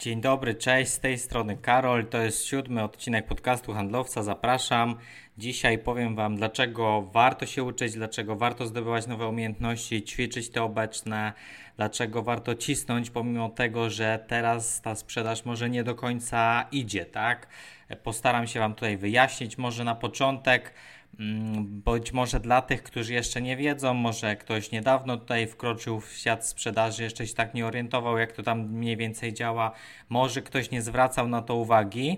Dzień dobry, cześć, z tej strony Karol. To jest siódmy odcinek podcastu Handlowca. Zapraszam. Dzisiaj powiem Wam, dlaczego warto się uczyć, dlaczego warto zdobywać nowe umiejętności, ćwiczyć te obecne, dlaczego warto cisnąć, pomimo tego, że teraz ta sprzedaż może nie do końca idzie, tak? Postaram się Wam tutaj wyjaśnić, może na początek. Mm, być może dla tych, którzy jeszcze nie wiedzą, może ktoś niedawno tutaj wkroczył w świat sprzedaży, jeszcze się tak nie orientował, jak to tam mniej więcej działa, może ktoś nie zwracał na to uwagi.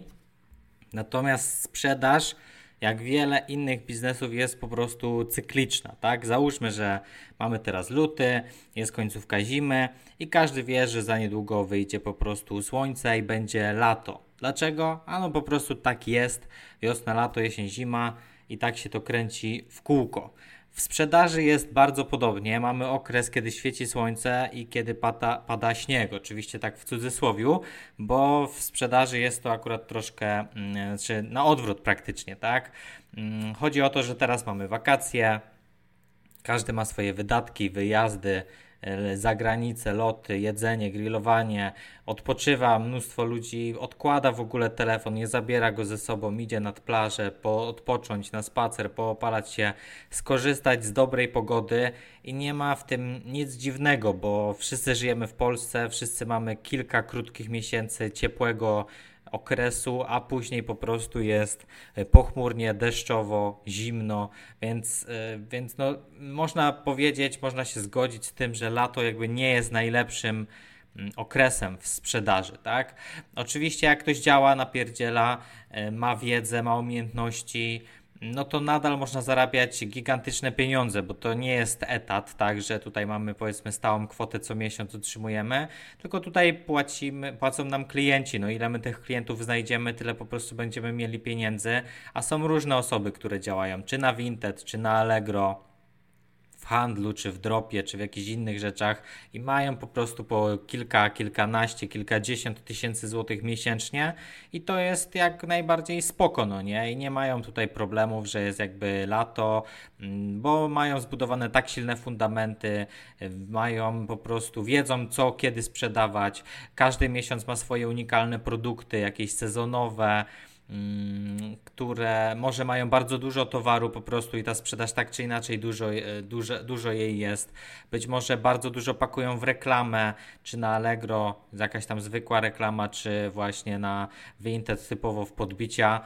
Natomiast sprzedaż, jak wiele innych biznesów, jest po prostu cykliczna. Tak? Załóżmy, że mamy teraz luty, jest końcówka zimy i każdy wie, że za niedługo wyjdzie po prostu słońce i będzie lato. Dlaczego? Ano po prostu tak jest. Wiosna, lato, jesień, zima i tak się to kręci w kółko. W sprzedaży jest bardzo podobnie. Mamy okres, kiedy świeci słońce i kiedy pada, pada śnieg. Oczywiście tak w cudzysłowiu, bo w sprzedaży jest to akurat troszkę, mm, na odwrót praktycznie, tak? Mm, chodzi o to, że teraz mamy wakacje, każdy ma swoje wydatki, wyjazdy, za granicę, loty, jedzenie, grillowanie, odpoczywa, mnóstwo ludzi odkłada w ogóle telefon, nie zabiera go ze sobą, idzie nad plażę, po, odpocząć na spacer, poopalać się, skorzystać z dobrej pogody. I nie ma w tym nic dziwnego, bo wszyscy żyjemy w Polsce, wszyscy mamy kilka krótkich miesięcy ciepłego okresu, a później po prostu jest e, pochmurnie, deszczowo, zimno, więc, e, więc no, można powiedzieć, można się zgodzić z tym, że lato jakby nie jest najlepszym mm, okresem w sprzedaży, tak? Oczywiście jak ktoś działa, napierdziela, e, ma wiedzę, ma umiejętności, no to nadal można zarabiać gigantyczne pieniądze, bo to nie jest etat, tak, że tutaj mamy powiedzmy stałą kwotę co miesiąc otrzymujemy, tylko tutaj płacimy, płacą nam klienci, no ile my tych klientów znajdziemy, tyle po prostu będziemy mieli pieniędzy, a są różne osoby, które działają, czy na Vinted, czy na Allegro, w handlu, czy w dropie, czy w jakichś innych rzeczach i mają po prostu po kilka, kilkanaście, kilkadziesiąt tysięcy złotych miesięcznie i to jest jak najbardziej spoko, no nie? I nie mają tutaj problemów, że jest jakby lato, mm, bo mają zbudowane tak silne fundamenty, mają po prostu, wiedzą co, kiedy sprzedawać, każdy miesiąc ma swoje unikalne produkty, jakieś sezonowe, które może mają bardzo dużo towaru po prostu i ta sprzedaż tak czy inaczej dużo, e, dużo, dużo jej jest. Być może bardzo dużo pakują w reklamę, czy na Allegro, jakaś tam zwykła reklama, czy właśnie na Vinted typowo w podbicia.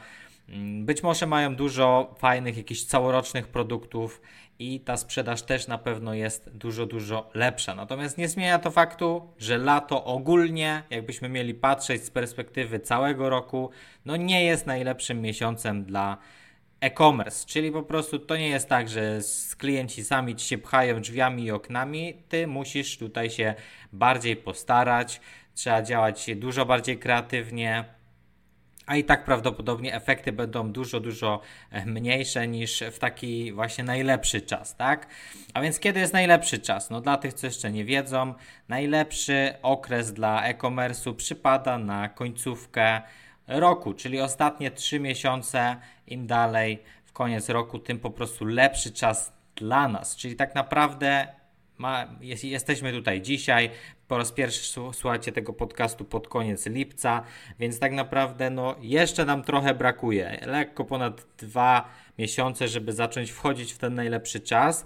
Mm, być może mają dużo fajnych, jakichś całorocznych produktów i ta sprzedaż też na pewno jest dużo, dużo lepsza. Natomiast nie zmienia to faktu, że lato ogólnie, jakbyśmy mieli patrzeć z perspektywy całego roku, no nie jest najlepszym miesiącem dla e-commerce, czyli po prostu to nie jest tak, że klienci sami ci się pchają drzwiami i oknami, ty musisz tutaj się bardziej postarać, trzeba działać dużo bardziej kreatywnie, a i tak prawdopodobnie efekty będą dużo, dużo e, mniejsze niż w taki właśnie najlepszy czas, tak? A więc kiedy jest najlepszy czas? No dla tych, co jeszcze nie wiedzą, najlepszy okres dla e-commerce'u przypada na końcówkę roku, czyli ostatnie 3 miesiące, im dalej w koniec roku, tym po prostu lepszy czas dla nas. Czyli tak naprawdę ma, jest, jesteśmy tutaj dzisiaj. Po raz pierwszy słuchacie tego podcastu pod koniec lipca, więc tak naprawdę no, jeszcze nam trochę brakuje. Lekko ponad dwa miesiące, żeby zacząć wchodzić w ten najlepszy czas.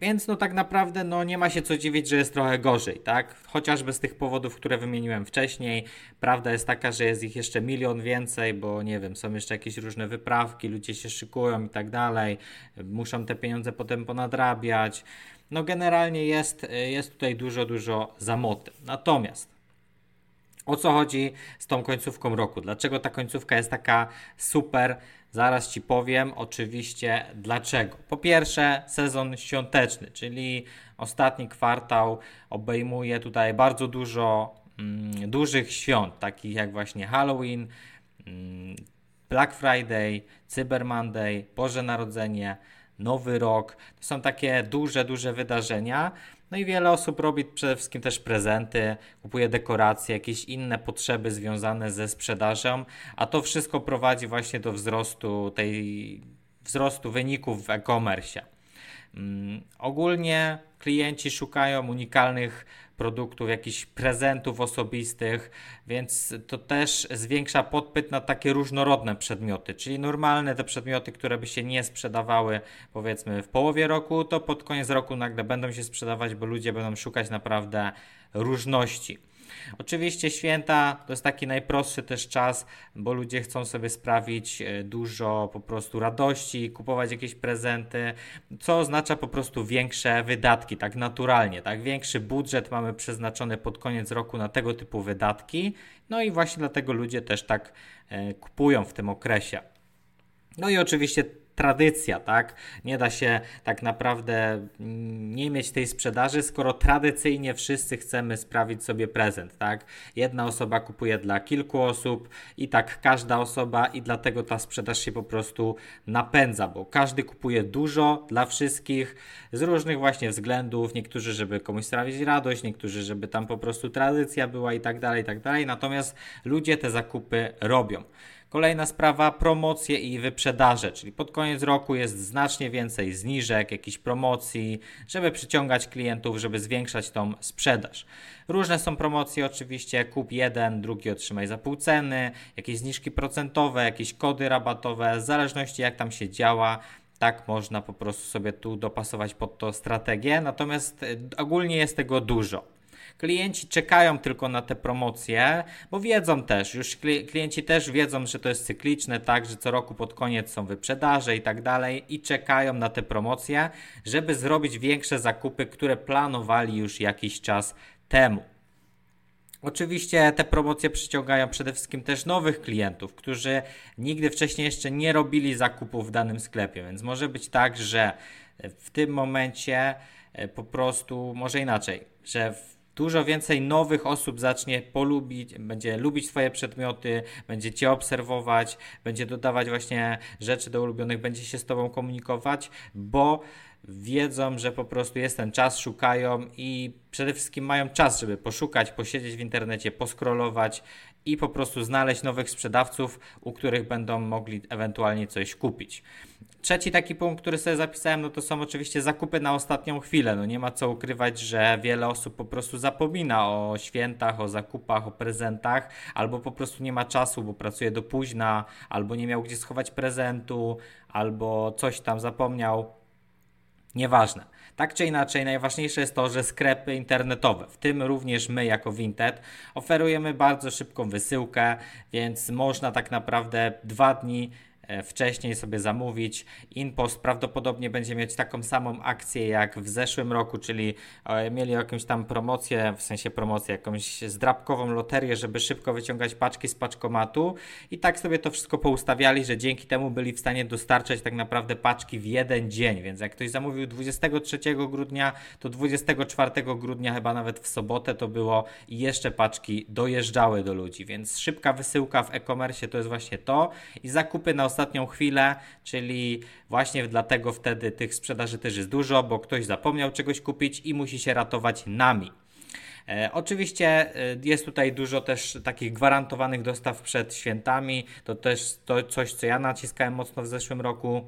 Więc no tak naprawdę no nie ma się co dziwić, że jest trochę gorzej, tak? Chociażby z tych powodów, które wymieniłem wcześniej. Prawda jest taka, że jest ich jeszcze milion więcej, bo nie wiem, są jeszcze jakieś różne wyprawki, ludzie się szykują i tak dalej. Muszą te pieniądze potem ponadrabiać. No generalnie jest, jest tutaj dużo, dużo zamoty. Natomiast o co chodzi z tą końcówką roku? Dlaczego ta końcówka jest taka super? Zaraz Ci powiem oczywiście dlaczego. Po pierwsze, sezon świąteczny, czyli ostatni kwartał obejmuje tutaj bardzo dużo mm, dużych świąt, takich jak właśnie Halloween, mm, Black Friday, Cyber Monday, Boże Narodzenie, Nowy Rok. To są takie duże, duże wydarzenia. No i wiele osób robi przede wszystkim też prezenty, kupuje dekoracje, jakieś inne potrzeby związane ze sprzedażą, a to wszystko prowadzi właśnie do wzrostu tej wzrostu wyników w e-commerce. Mm, ogólnie klienci szukają unikalnych produktów, jakichś prezentów osobistych, więc to też zwiększa podpyt na takie różnorodne przedmioty, czyli normalne te przedmioty, które by się nie sprzedawały powiedzmy w połowie roku, to pod koniec roku nagle będą się sprzedawać, bo ludzie będą szukać naprawdę różności. Oczywiście święta to jest taki najprostszy też czas, bo ludzie chcą sobie sprawić e, dużo po prostu radości, kupować jakieś prezenty, co oznacza po prostu większe wydatki, tak naturalnie, tak? Większy budżet mamy przeznaczony pod koniec roku na tego typu wydatki, no i właśnie dlatego ludzie też tak e, kupują w tym okresie. No i oczywiście tradycja, tak? Nie da się tak naprawdę nie mieć tej sprzedaży, skoro tradycyjnie wszyscy chcemy sprawić sobie prezent, tak? Jedna osoba kupuje dla kilku osób i tak każda osoba i dlatego ta sprzedaż się po prostu napędza, bo każdy kupuje dużo dla wszystkich z różnych właśnie względów, niektórzy żeby komuś sprawić radość, niektórzy żeby tam po prostu tradycja była i tak dalej, i tak dalej, natomiast ludzie te zakupy robią. Kolejna sprawa, promocje i wyprzedaże, czyli pod koniec roku jest znacznie więcej zniżek, jakichś promocji, żeby przyciągać klientów, żeby zwiększać tą sprzedaż. Różne są promocje oczywiście, kup jeden, drugi otrzymaj za pół ceny, jakieś zniżki procentowe, jakieś kody rabatowe, w zależności jak tam się działa, tak można po prostu sobie tu dopasować pod to strategię, natomiast y, ogólnie jest tego dużo. Klienci czekają tylko na te promocje, bo wiedzą też, już klienci też wiedzą, że to jest cykliczne, tak, że co roku pod koniec są wyprzedaże i tak dalej i czekają na te promocje, żeby zrobić większe zakupy, które planowali już jakiś czas temu. Oczywiście te promocje przyciągają przede wszystkim też nowych klientów, którzy nigdy wcześniej jeszcze nie robili zakupów w danym sklepie, więc może być tak, że w tym momencie e, po prostu, może inaczej, że w dużo więcej nowych osób zacznie polubić, będzie lubić Twoje przedmioty, będzie Cię obserwować, będzie dodawać właśnie rzeczy do ulubionych, będzie się z Tobą komunikować, bo wiedzą, że po prostu jest ten czas, szukają i przede wszystkim mają czas, żeby poszukać, posiedzieć w internecie, poskrolować i po prostu znaleźć nowych sprzedawców, u których będą mogli ewentualnie coś kupić. Trzeci taki punkt, który sobie zapisałem, no to są oczywiście zakupy na ostatnią chwilę. No nie ma co ukrywać, że wiele osób po prostu zapomina o świętach, o zakupach, o prezentach, albo po prostu nie ma czasu, bo pracuje do późna, albo nie miał gdzie schować prezentu, albo coś tam zapomniał. Nieważne. Tak czy inaczej, najważniejsze jest to, że sklepy internetowe, w tym również my jako Vinted, oferujemy bardzo szybką wysyłkę, więc można tak naprawdę dwa dni wcześniej sobie zamówić. InPost prawdopodobnie będzie mieć taką samą akcję jak w zeszłym roku, czyli e, mieli jakąś tam promocję, w sensie promocję, jakąś zdrabkową loterię, żeby szybko wyciągać paczki z paczkomatu. I tak sobie to wszystko poustawiali, że dzięki temu byli w stanie dostarczać tak naprawdę paczki w jeden dzień, więc jak ktoś zamówił 23 grudnia, to 24 grudnia, chyba nawet w sobotę to było i jeszcze paczki dojeżdżały do ludzi, więc szybka wysyłka w e-commerce to jest właśnie to. I zakupy na ostatnią chwilę, czyli właśnie dlatego wtedy tych sprzedaży też jest dużo, bo ktoś zapomniał czegoś kupić i musi się ratować nami. E, oczywiście e, jest tutaj dużo też takich gwarantowanych dostaw przed świętami. To też to coś, co ja naciskałem mocno w zeszłym roku,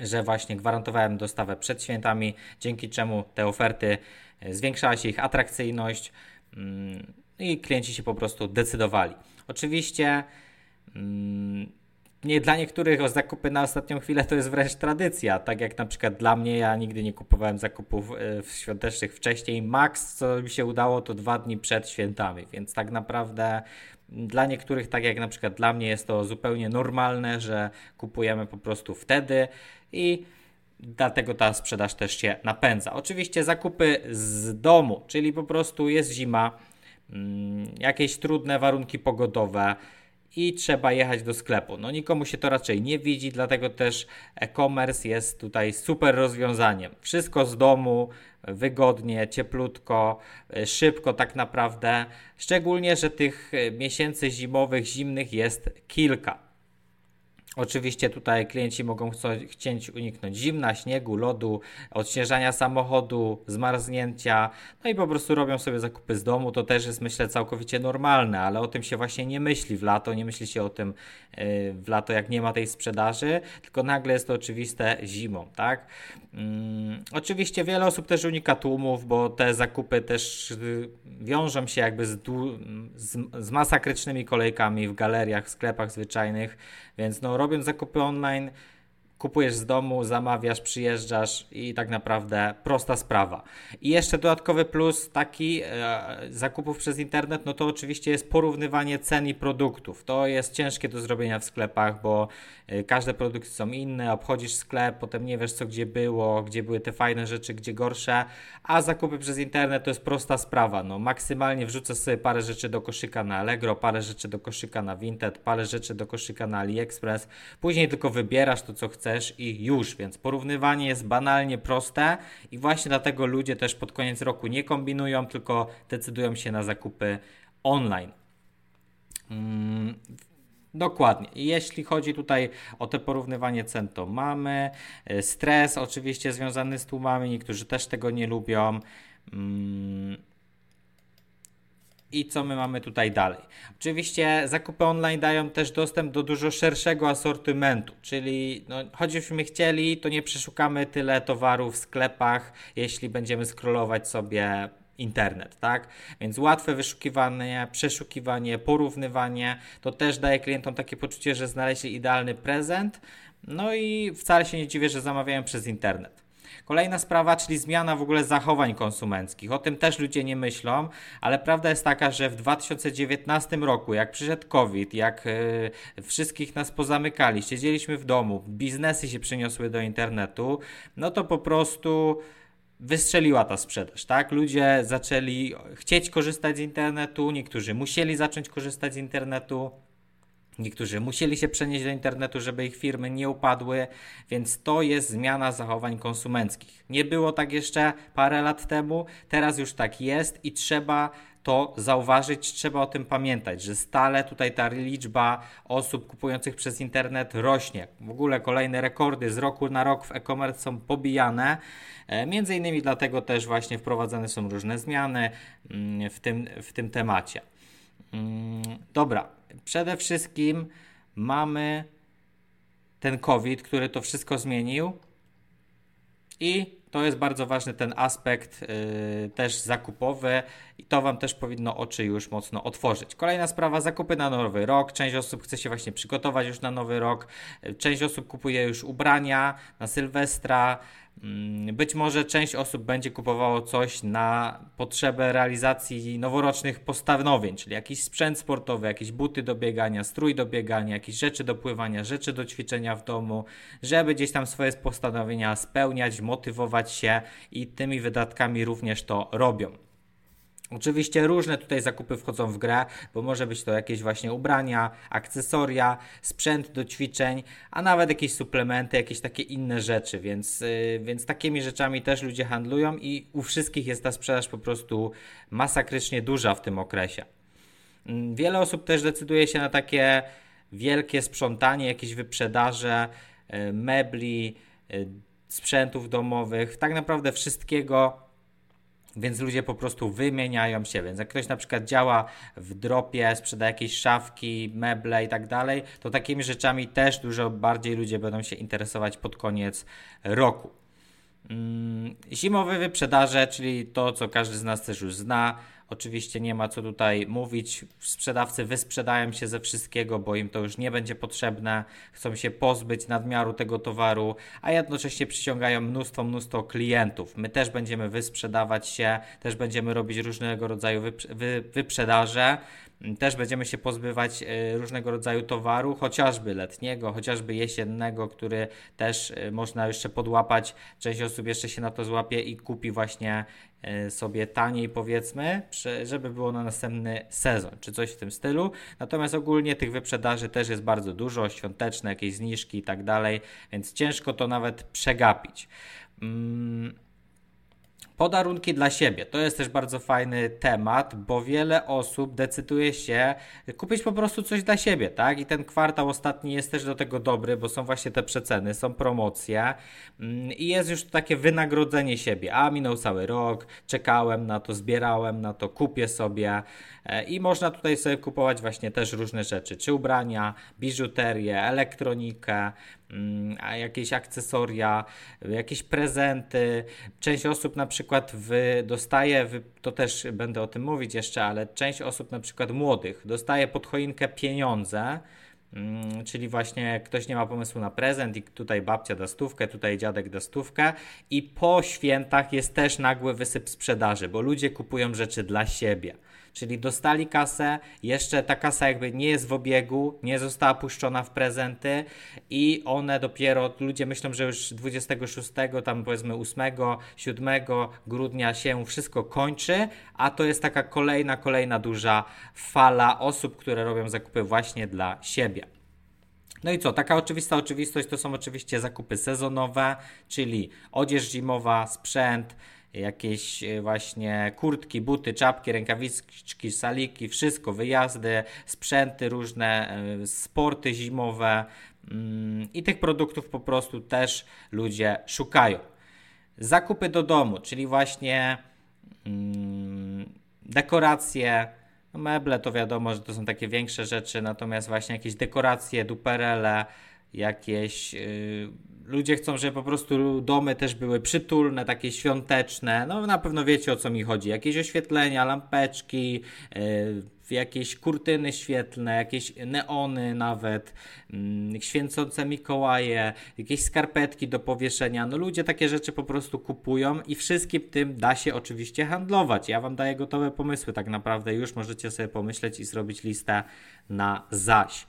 że właśnie gwarantowałem dostawę przed świętami, dzięki czemu te oferty e, zwiększała się ich atrakcyjność mm, i klienci się po prostu decydowali. Oczywiście. Nie, dla niektórych zakupy na ostatnią chwilę to jest wręcz tradycja. Tak jak na przykład dla mnie, ja nigdy nie kupowałem zakupów e, świątecznych wcześniej. Max, co mi się udało, to dwa dni przed świętami, więc tak naprawdę dla niektórych, tak jak na przykład dla mnie, jest to zupełnie normalne, że kupujemy po prostu wtedy i dlatego ta sprzedaż też się napędza. Oczywiście zakupy z domu, czyli po prostu jest zima, mm, jakieś trudne warunki pogodowe i trzeba jechać do sklepu. No nikomu się to raczej nie widzi, dlatego też e-commerce jest tutaj super rozwiązaniem. Wszystko z domu, wygodnie, cieplutko, e, szybko tak naprawdę. Szczególnie, że tych e, miesięcy zimowych, zimnych jest kilka. Oczywiście tutaj klienci mogą chcieć uniknąć zimna, śniegu, lodu, odśnieżania samochodu, zmarznięcia, no i po prostu robią sobie zakupy z domu. To też jest myślę całkowicie normalne, ale o tym się właśnie nie myśli w lato, nie myśli się o tym yy, w lato, jak nie ma tej sprzedaży, tylko nagle jest to oczywiste zimą, tak? Yy, oczywiście wiele osób też unika tłumów, bo te zakupy też yy, wiążą się jakby z, z, z masakrycznymi kolejkami w galeriach, w sklepach zwyczajnych, więc no robiąc zakupy online, kupujesz z domu, zamawiasz, przyjeżdżasz i tak naprawdę prosta sprawa. I jeszcze dodatkowy plus taki e, zakupów przez internet, no to oczywiście jest porównywanie cen i produktów. To jest ciężkie do zrobienia w sklepach, bo e, każde produkty są inne, obchodzisz sklep, potem nie wiesz co gdzie było, gdzie były te fajne rzeczy, gdzie gorsze, a zakupy przez internet to jest prosta sprawa. No maksymalnie wrzucę sobie parę rzeczy do koszyka na Allegro, parę rzeczy do koszyka na Vinted, parę rzeczy do koszyka na AliExpress, później tylko wybierasz to co chcesz chcesz i już, więc porównywanie jest banalnie proste i właśnie dlatego ludzie też pod koniec roku nie kombinują, tylko decydują się na zakupy online. Mm, dokładnie. Jeśli chodzi tutaj o te porównywanie cen, to mamy e, stres oczywiście związany z tłumami, niektórzy też tego nie lubią. Mm, i co my mamy tutaj dalej. Oczywiście zakupy online dają też dostęp do dużo szerszego asortymentu, czyli no, choćbyśmy chcieli, to nie przeszukamy tyle towarów w sklepach, jeśli będziemy scrollować sobie internet, tak? Więc łatwe wyszukiwanie, przeszukiwanie, porównywanie, to też daje klientom takie poczucie, że znaleźli idealny prezent, no i wcale się nie dziwię, że zamawiają przez internet. Kolejna sprawa, czyli zmiana w ogóle zachowań konsumenckich. O tym też ludzie nie myślą, ale prawda jest taka, że w 2019 roku, jak przyszedł COVID, jak yy, wszystkich nas pozamykali, siedzieliśmy w domu, biznesy się przeniosły do internetu, no to po prostu wystrzeliła ta sprzedaż, tak? Ludzie zaczęli chcieć korzystać z internetu, niektórzy musieli zacząć korzystać z internetu. Niektórzy musieli się przenieść do internetu, żeby ich firmy nie upadły, więc to jest zmiana zachowań konsumenckich. Nie było tak jeszcze parę lat temu, teraz już tak jest i trzeba to zauważyć, trzeba o tym pamiętać, że stale tutaj ta liczba osób kupujących przez internet rośnie. W ogóle kolejne rekordy z roku na rok w e-commerce są pobijane. E, między innymi dlatego też właśnie wprowadzane są różne zmiany mm, w tym, w tym temacie. Mm, dobra, przede wszystkim mamy ten COVID, który to wszystko zmienił i to jest bardzo ważny ten aspekt yy, też zakupowy i to Wam też powinno oczy już mocno otworzyć. Kolejna sprawa, zakupy na nowy rok. Część osób chce się właśnie przygotować już na nowy rok. Część osób kupuje już ubrania na Sylwestra. Mm, być może część osób będzie kupowało coś na potrzebę realizacji noworocznych postanowień, czyli jakiś sprzęt sportowy, jakieś buty do biegania, strój do biegania, jakieś rzeczy do pływania, rzeczy do ćwiczenia w domu, żeby gdzieś tam swoje postanowienia spełniać, motywować się i tymi wydatkami również to robią. Oczywiście różne tutaj zakupy wchodzą w grę, bo może być to jakieś właśnie ubrania, akcesoria, sprzęt do ćwiczeń, a nawet jakieś suplementy, jakieś takie inne rzeczy, więc, yy, więc takimi rzeczami też ludzie handlują i u wszystkich jest ta sprzedaż po prostu masakrycznie duża w tym okresie. Yy, wiele osób też decyduje się na takie wielkie sprzątanie, jakieś wyprzedaże yy, mebli, y, sprzętów domowych, tak naprawdę wszystkiego więc ludzie po prostu wymieniają się. Więc jak ktoś na przykład działa w dropie, sprzeda jakieś szafki, meble i tak dalej, to takimi rzeczami też dużo bardziej ludzie będą się interesować pod koniec roku. Mm, zimowe wyprzedaże, czyli to, co każdy z nas też już zna. Oczywiście nie ma co tutaj mówić. Sprzedawcy wysprzedają się ze wszystkiego, bo im to już nie będzie potrzebne. Chcą się pozbyć nadmiaru tego towaru, a jednocześnie przyciągają mnóstwo, mnóstwo klientów. My też będziemy wysprzedawać się, też będziemy robić różnego rodzaju wyprzedaże. Też będziemy się pozbywać e, różnego rodzaju towaru, chociażby letniego, chociażby jesiennego, który też e, można jeszcze podłapać. Część osób jeszcze się na to złapie i kupi właśnie e, sobie taniej, powiedzmy, żeby było na następny sezon, czy coś w tym stylu. Natomiast ogólnie tych wyprzedaży też jest bardzo dużo, świąteczne, jakieś zniżki i tak dalej, więc ciężko to nawet przegapić. Mm. Podarunki dla siebie. To jest też bardzo fajny temat, bo wiele osób decyduje się kupić po prostu coś dla siebie, tak? I ten kwartał ostatni jest też do tego dobry, bo są właśnie te przeceny, są promocje mm, i jest już takie wynagrodzenie siebie. A minął cały rok, czekałem na to, zbierałem na to, kupię sobie e, i można tutaj sobie kupować właśnie też różne rzeczy, czy ubrania, biżuterię, elektronikę, a jakieś akcesoria, jakieś prezenty. Część osób na przykład w, dostaje, w, to też będę o tym mówić jeszcze, ale część osób na przykład młodych dostaje pod choinkę pieniądze, mm, czyli właśnie ktoś nie ma pomysłu na prezent i tutaj babcia da stówkę, tutaj dziadek da stówkę i po świętach jest też nagły wysyp sprzedaży, bo ludzie kupują rzeczy dla siebie czyli dostali kasę, jeszcze ta kasa jakby nie jest w obiegu, nie została puszczona w prezenty i one dopiero, ludzie myślą, że już 26, tam powiedzmy 8, 7 grudnia się wszystko kończy, a to jest taka kolejna, kolejna duża fala osób, które robią zakupy właśnie dla siebie. No i co? Taka oczywista oczywistość to są oczywiście zakupy sezonowe, czyli odzież zimowa, sprzęt, jakieś e, właśnie kurtki, buty, czapki, rękawiczki, saliki, wszystko, wyjazdy, sprzęty różne, e, sporty zimowe mm, i tych produktów po prostu też ludzie szukają. Zakupy do domu, czyli właśnie mm, dekoracje, no meble to wiadomo, że to są takie większe rzeczy, natomiast właśnie jakieś dekoracje, duperele, jakieś yy, ludzie chcą, żeby po prostu domy też były przytulne, takie świąteczne. No na pewno wiecie o co mi chodzi. Jakieś oświetlenia, lampeczki, yy, jakieś kurtyny świetlne, jakieś neony nawet, yy, święcące Mikołaje, jakieś skarpetki do powieszenia. No ludzie takie rzeczy po prostu kupują i wszystkim tym da się oczywiście handlować. Ja wam daję gotowe pomysły tak naprawdę. Już możecie sobie pomyśleć i zrobić listę na zaś.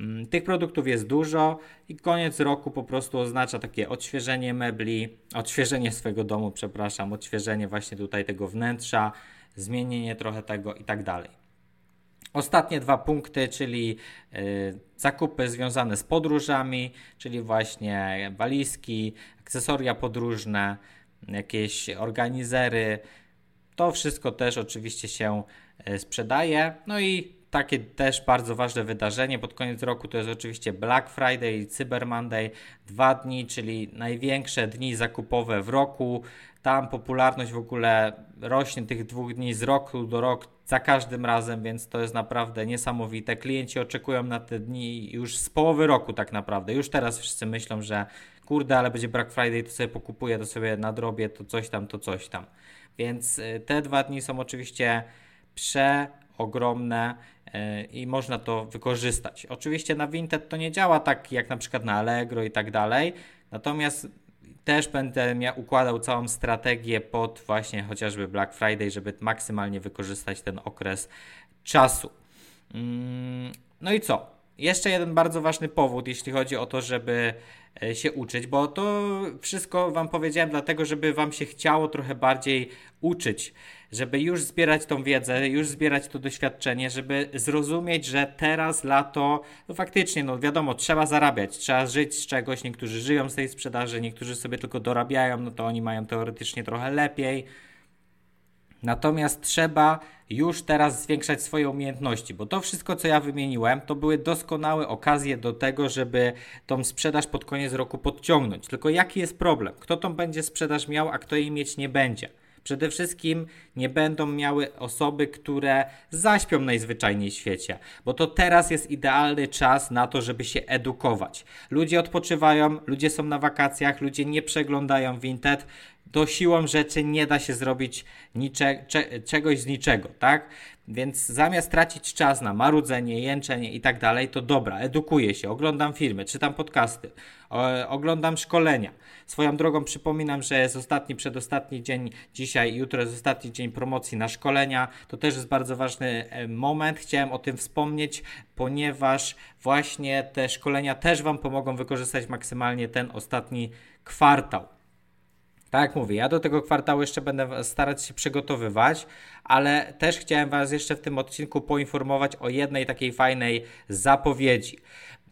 Mm, tych produktów jest dużo i koniec roku po prostu oznacza takie odświeżenie mebli, odświeżenie swojego domu, przepraszam, odświeżenie właśnie tutaj tego wnętrza, zmienienie trochę tego i tak dalej. Ostatnie dwa punkty, czyli y, zakupy związane z podróżami, czyli właśnie walizki, akcesoria podróżne, jakieś organizery. To wszystko też oczywiście się y, sprzedaje. No i takie też bardzo ważne wydarzenie pod koniec roku to jest oczywiście Black Friday i Cyber Monday. Dwa dni, czyli największe dni zakupowe w roku. Tam popularność w ogóle rośnie tych dwóch dni z roku do roku za każdym razem, więc to jest naprawdę niesamowite. Klienci oczekują na te dni już z połowy roku tak naprawdę. Już teraz wszyscy myślą, że kurde, ale będzie Black Friday, to sobie pokupuję, to sobie nadrobię, to coś tam, to coś tam. Więc y, te dwa dni są oczywiście przeogromne E, i można to wykorzystać. Oczywiście na Vinted to nie działa tak jak na przykład na Allegro i tak dalej, natomiast też będę miał, układał całą strategię pod właśnie chociażby Black Friday, żeby maksymalnie wykorzystać ten okres czasu. Mm, no i co? Jeszcze jeden bardzo ważny powód, jeśli chodzi o to, żeby e, się uczyć, bo to wszystko Wam powiedziałem dlatego, żeby Wam się chciało trochę bardziej uczyć żeby już zbierać tą wiedzę, już zbierać to doświadczenie, żeby zrozumieć, że teraz lato, no faktycznie, no wiadomo, trzeba zarabiać, trzeba żyć z czegoś. Niektórzy żyją z tej sprzedaży, niektórzy sobie tylko dorabiają, no to oni mają teoretycznie trochę lepiej. Natomiast trzeba już teraz zwiększać swoje umiejętności, bo to wszystko, co ja wymieniłem, to były doskonałe okazje do tego, żeby tą sprzedaż pod koniec roku podciągnąć. Tylko jaki jest problem? Kto tą będzie sprzedaż miał, a kto jej mieć nie będzie? Przede wszystkim nie będą miały osoby, które zaśpią najzwyczajniej w świecie, bo to teraz jest idealny czas na to, żeby się edukować. Ludzie odpoczywają, ludzie są na wakacjach, ludzie nie przeglądają Vinted, to siłą rzeczy nie da się zrobić nicze, cze, czegoś z niczego, tak? Więc zamiast tracić czas na marudzenie, jęczenie i tak dalej, to dobra, edukuję się, oglądam filmy, czytam podcasty, oglądam szkolenia. Swoją drogą przypominam, że jest ostatni, przedostatni dzień dzisiaj, jutro jest ostatni dzień promocji na szkolenia. To też jest bardzo ważny e, moment. Chciałem o tym wspomnieć, ponieważ właśnie te szkolenia też Wam pomogą wykorzystać maksymalnie ten ostatni kwartał. Tak jak mówię, ja do tego kwartału jeszcze będę starać się przygotowywać, ale też chciałem Was jeszcze w tym odcinku poinformować o jednej takiej fajnej zapowiedzi.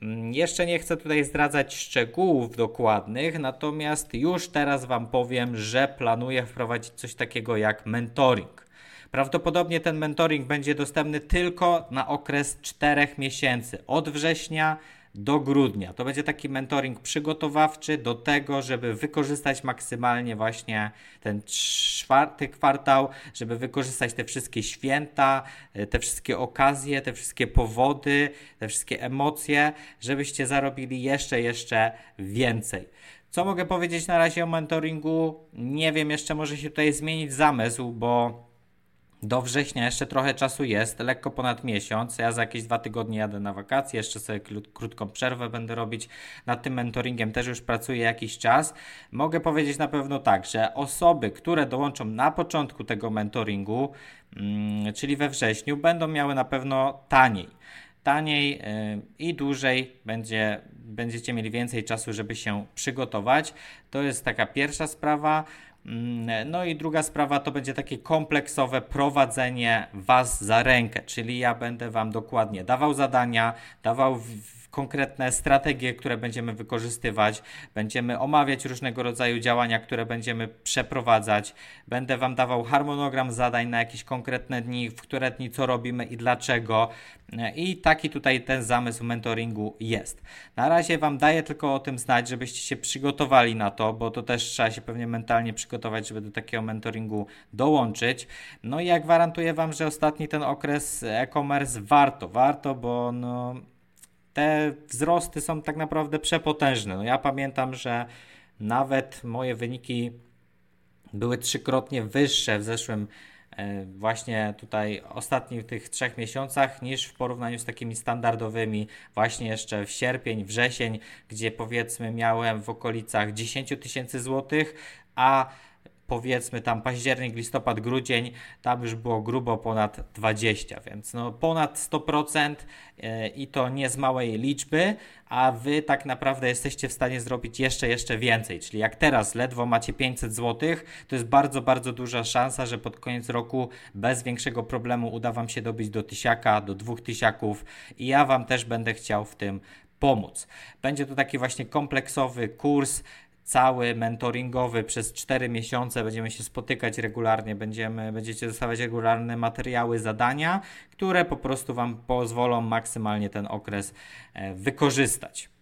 Mm, jeszcze nie chcę tutaj zdradzać szczegółów dokładnych, natomiast już teraz Wam powiem, że planuję wprowadzić coś takiego jak mentoring. Prawdopodobnie ten mentoring będzie dostępny tylko na okres 4 miesięcy, od września do grudnia. To będzie taki mentoring przygotowawczy do tego, żeby wykorzystać maksymalnie właśnie ten czwarty kwartał, żeby wykorzystać te wszystkie święta, e, te wszystkie okazje, te wszystkie powody, te wszystkie emocje, żebyście zarobili jeszcze, jeszcze więcej. Co mogę powiedzieć na razie o mentoringu? Nie wiem, jeszcze może się tutaj zmienić zamysł, bo do września jeszcze trochę czasu jest, lekko ponad miesiąc. Ja za jakieś dwa tygodnie jadę na wakacje, jeszcze sobie krótką przerwę będę robić. Nad tym mentoringiem też już pracuję jakiś czas. Mogę powiedzieć na pewno tak, że osoby, które dołączą na początku tego mentoringu, mm, czyli we wrześniu, będą miały na pewno taniej. Taniej yy, i dłużej będzie, będziecie mieli więcej czasu, żeby się przygotować. To jest taka pierwsza sprawa. Mm, no i druga sprawa to będzie takie kompleksowe prowadzenie Was za rękę, czyli ja będę Wam dokładnie dawał zadania, dawał konkretne strategie, które będziemy wykorzystywać. Będziemy omawiać różnego rodzaju działania, które będziemy przeprowadzać. Będę Wam dawał harmonogram zadań na jakieś konkretne dni, w które dni co robimy i dlaczego. I taki tutaj ten zamysł mentoringu jest. Na razie Wam daję tylko o tym znać, żebyście się przygotowali na to, bo to też trzeba się pewnie mentalnie przygotować, żeby do takiego mentoringu dołączyć. No i ja gwarantuję Wam, że ostatni ten okres e-commerce warto, warto, bo no te wzrosty są tak naprawdę przepotężne. No ja pamiętam, że nawet moje wyniki były trzykrotnie wyższe w zeszłym e, właśnie tutaj ostatnich tych trzech miesiącach niż w porównaniu z takimi standardowymi właśnie jeszcze w sierpień, wrzesień, gdzie powiedzmy miałem w okolicach 10 tysięcy złotych, a powiedzmy tam październik, listopad, grudzień, tam już było grubo ponad 20, więc no ponad 100% e, i to nie z małej liczby, a wy tak naprawdę jesteście w stanie zrobić jeszcze, jeszcze więcej. Czyli jak teraz ledwo macie 500 zł, to jest bardzo, bardzo duża szansa, że pod koniec roku bez większego problemu uda wam się dobić do tysiaka, do dwóch tysiaków i ja wam też będę chciał w tym pomóc. Będzie to taki właśnie kompleksowy kurs, cały mentoringowy przez 4 miesiące będziemy się spotykać regularnie, będziemy, będziecie dostawać regularne materiały, zadania, które po prostu Wam pozwolą maksymalnie ten okres e, wykorzystać.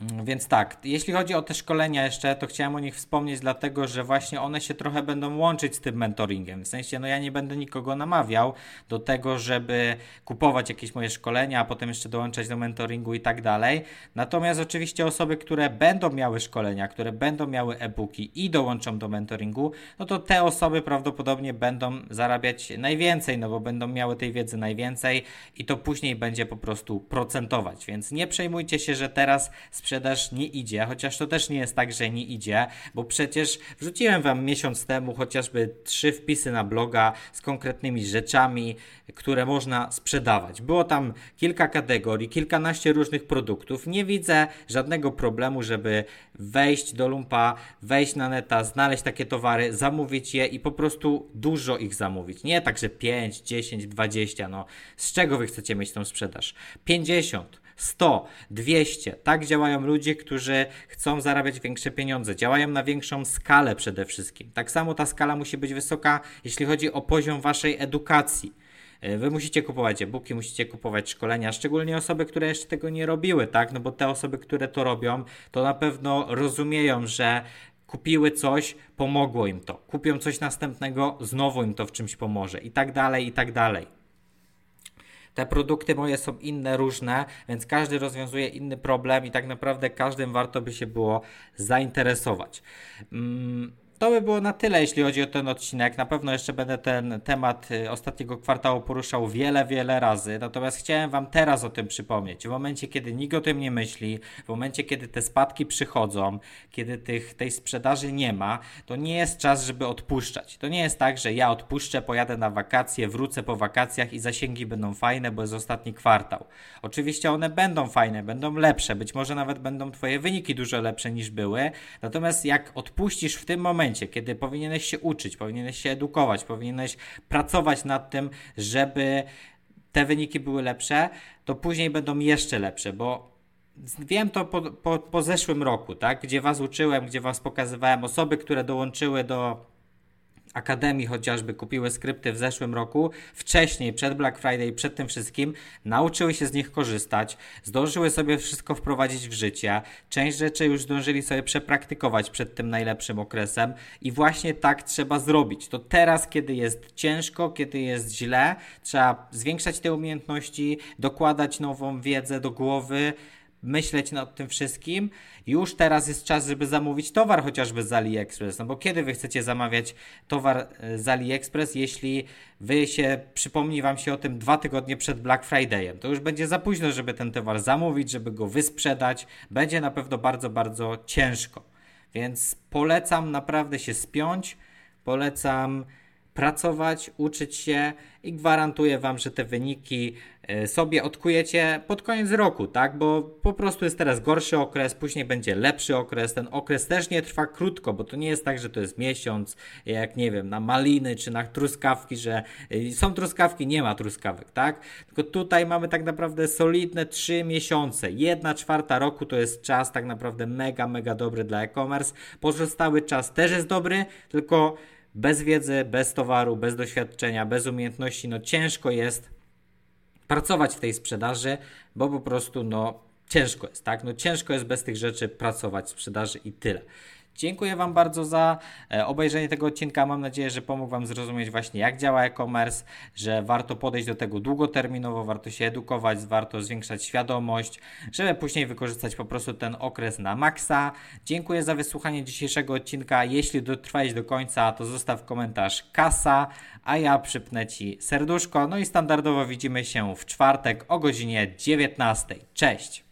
Więc tak, jeśli chodzi o te szkolenia jeszcze, to chciałem o nich wspomnieć, dlatego że właśnie one się trochę będą łączyć z tym mentoringiem. W sensie, no ja nie będę nikogo namawiał do tego, żeby kupować jakieś moje szkolenia, a potem jeszcze dołączać do mentoringu i tak dalej. Natomiast oczywiście osoby, które będą miały szkolenia, które będą miały e-booki i dołączą do mentoringu, no to te osoby prawdopodobnie będą zarabiać najwięcej, no bo będą miały tej wiedzy najwięcej i to później będzie po prostu procentować. Więc nie przejmujcie się, że teraz sprzedaż nie idzie, chociaż to też nie jest tak, że nie idzie, bo przecież wrzuciłem Wam miesiąc temu chociażby trzy wpisy na bloga z konkretnymi rzeczami, które można sprzedawać. Było tam kilka kategorii, kilkanaście różnych produktów. Nie widzę żadnego problemu, żeby wejść do lumpa, wejść na neta, znaleźć takie towary, zamówić je i po prostu dużo ich zamówić. Nie tak, że 5, 10, 20. No, z czego Wy chcecie mieć tą sprzedaż? 50 100, 200. Tak działają ludzie, którzy chcą zarabiać większe pieniądze. Działają na większą skalę przede wszystkim. Tak samo ta skala musi być wysoka, jeśli chodzi o poziom waszej edukacji. E, wy musicie kupować e-booki, musicie kupować szkolenia, szczególnie osoby, które jeszcze tego nie robiły, tak? No bo te osoby, które to robią, to na pewno rozumieją, że kupiły coś, pomogło im to. Kupią coś następnego, znowu im to w czymś pomoże i tak dalej, i tak dalej. Te produkty moje są inne, różne, więc każdy rozwiązuje inny problem i tak naprawdę każdym warto by się było zainteresować. Mm, to by było na tyle, jeśli chodzi o ten odcinek. Na pewno jeszcze będę ten temat y, ostatniego kwartału poruszał wiele, wiele razy. Natomiast chciałem Wam teraz o tym przypomnieć. W momencie, kiedy nikt o tym nie myśli, w momencie, kiedy te spadki przychodzą, kiedy tych, tej sprzedaży nie ma, to nie jest czas, żeby odpuszczać. To nie jest tak, że ja odpuszczę, pojadę na wakacje, wrócę po wakacjach i zasięgi będą fajne, bo jest ostatni kwartał. Oczywiście one będą fajne, będą lepsze, być może nawet będą Twoje wyniki dużo lepsze niż były. Natomiast jak odpuścisz w tym momencie, kiedy powinieneś się uczyć, powinieneś się edukować, powinieneś pracować nad tym, żeby te wyniki były lepsze, to później będą jeszcze lepsze, bo Wiem to po, po, po zeszłym roku, tak? gdzie Was uczyłem, gdzie Was pokazywałem osoby, które dołączyły do Akademii chociażby kupiły skrypty w zeszłym roku, wcześniej, przed Black Friday, przed tym wszystkim, nauczyły się z nich korzystać, zdążyły sobie wszystko wprowadzić w życie, część rzeczy już zdążyli sobie przepraktykować przed tym najlepszym okresem i właśnie tak trzeba zrobić. To teraz, kiedy jest ciężko, kiedy jest źle, trzeba zwiększać te umiejętności, dokładać nową wiedzę do głowy, myśleć nad tym wszystkim. Już teraz jest czas, żeby zamówić towar chociażby z AliExpress. No bo kiedy wy chcecie zamawiać towar e, z AliExpress, jeśli wy się, przypomni wam się o tym dwa tygodnie przed Black Fridayem. To już będzie za późno, żeby ten towar zamówić, żeby go wysprzedać. Będzie na pewno bardzo, bardzo ciężko. Więc polecam naprawdę się spiąć. Polecam pracować, uczyć się i gwarantuję Wam, że te wyniki sobie odkujecie pod koniec roku, tak? Bo po prostu jest teraz gorszy okres, później będzie lepszy okres. Ten okres też nie trwa krótko, bo to nie jest tak, że to jest miesiąc, jak nie wiem, na maliny czy na truskawki, że e, są truskawki, nie ma truskawek, tak? Tylko tutaj mamy tak naprawdę solidne 3 miesiące. Jedna czwarta roku to jest czas tak naprawdę mega, mega dobry dla e-commerce. Pozostały czas też jest dobry, tylko bez wiedzy, bez towaru, bez doświadczenia, bez umiejętności, no ciężko jest pracować w tej sprzedaży, bo po prostu no ciężko jest, tak? No ciężko jest bez tych rzeczy pracować w sprzedaży i tyle. Dziękuję Wam bardzo za e, obejrzenie tego odcinka. Mam nadzieję, że pomógł Wam zrozumieć właśnie jak działa e-commerce, że warto podejść do tego długoterminowo, warto się edukować, warto zwiększać świadomość, żeby później wykorzystać po prostu ten okres na maksa. Dziękuję za wysłuchanie dzisiejszego odcinka. Jeśli dotrwałeś do końca, to zostaw komentarz kasa, a ja przypnę Ci serduszko. No i standardowo widzimy się w czwartek o godzinie 19. Cześć!